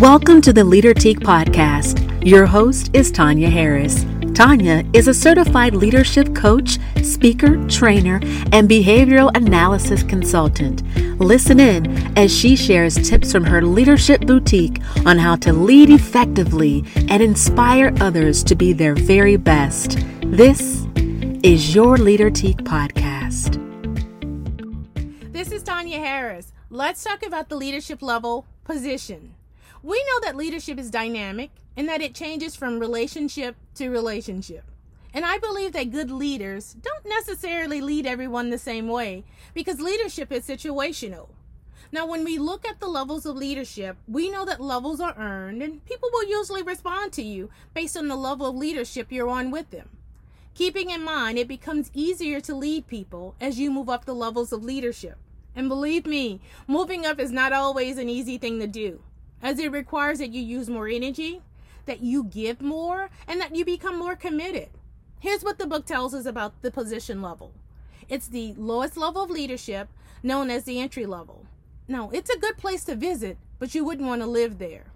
Welcome to the Leader Teak podcast. Your host is Tanya Harris. Tanya is a certified leadership coach, speaker, trainer, and behavioral analysis consultant. Listen in as she shares tips from her leadership boutique on how to lead effectively and inspire others to be their very best. This is your Leader Teak podcast. This is Tanya Harris. Let's talk about the leadership level position. We know that leadership is dynamic and that it changes from relationship to relationship. And I believe that good leaders don't necessarily lead everyone the same way because leadership is situational. Now, when we look at the levels of leadership, we know that levels are earned and people will usually respond to you based on the level of leadership you're on with them. Keeping in mind, it becomes easier to lead people as you move up the levels of leadership. And believe me, moving up is not always an easy thing to do as it requires that you use more energy, that you give more, and that you become more committed. Here's what the book tells us about the position level it's the lowest level of leadership, known as the entry level. Now, it's a good place to visit, but you wouldn't want to live there.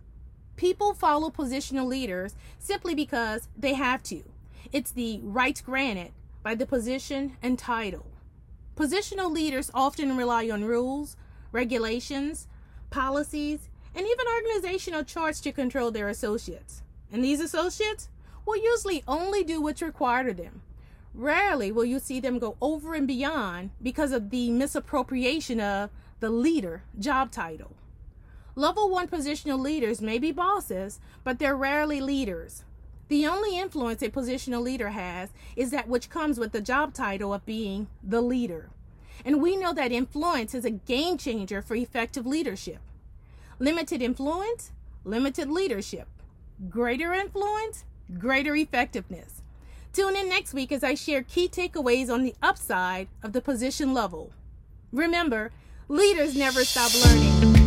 People follow positional leaders simply because they have to. It's the rights granted by the position and title. Positional leaders often rely on rules, regulations, policies, and even organizational charts to control their associates. And these associates will usually only do what's required of them. Rarely will you see them go over and beyond because of the misappropriation of the leader job title. Level 1 positional leaders may be bosses, but they're rarely leaders. The only influence a positional leader has is that which comes with the job title of being the leader. And we know that influence is a game changer for effective leadership. Limited influence, limited leadership. Greater influence, greater effectiveness. Tune in next week as I share key takeaways on the upside of the position level. Remember, leaders never stop learning.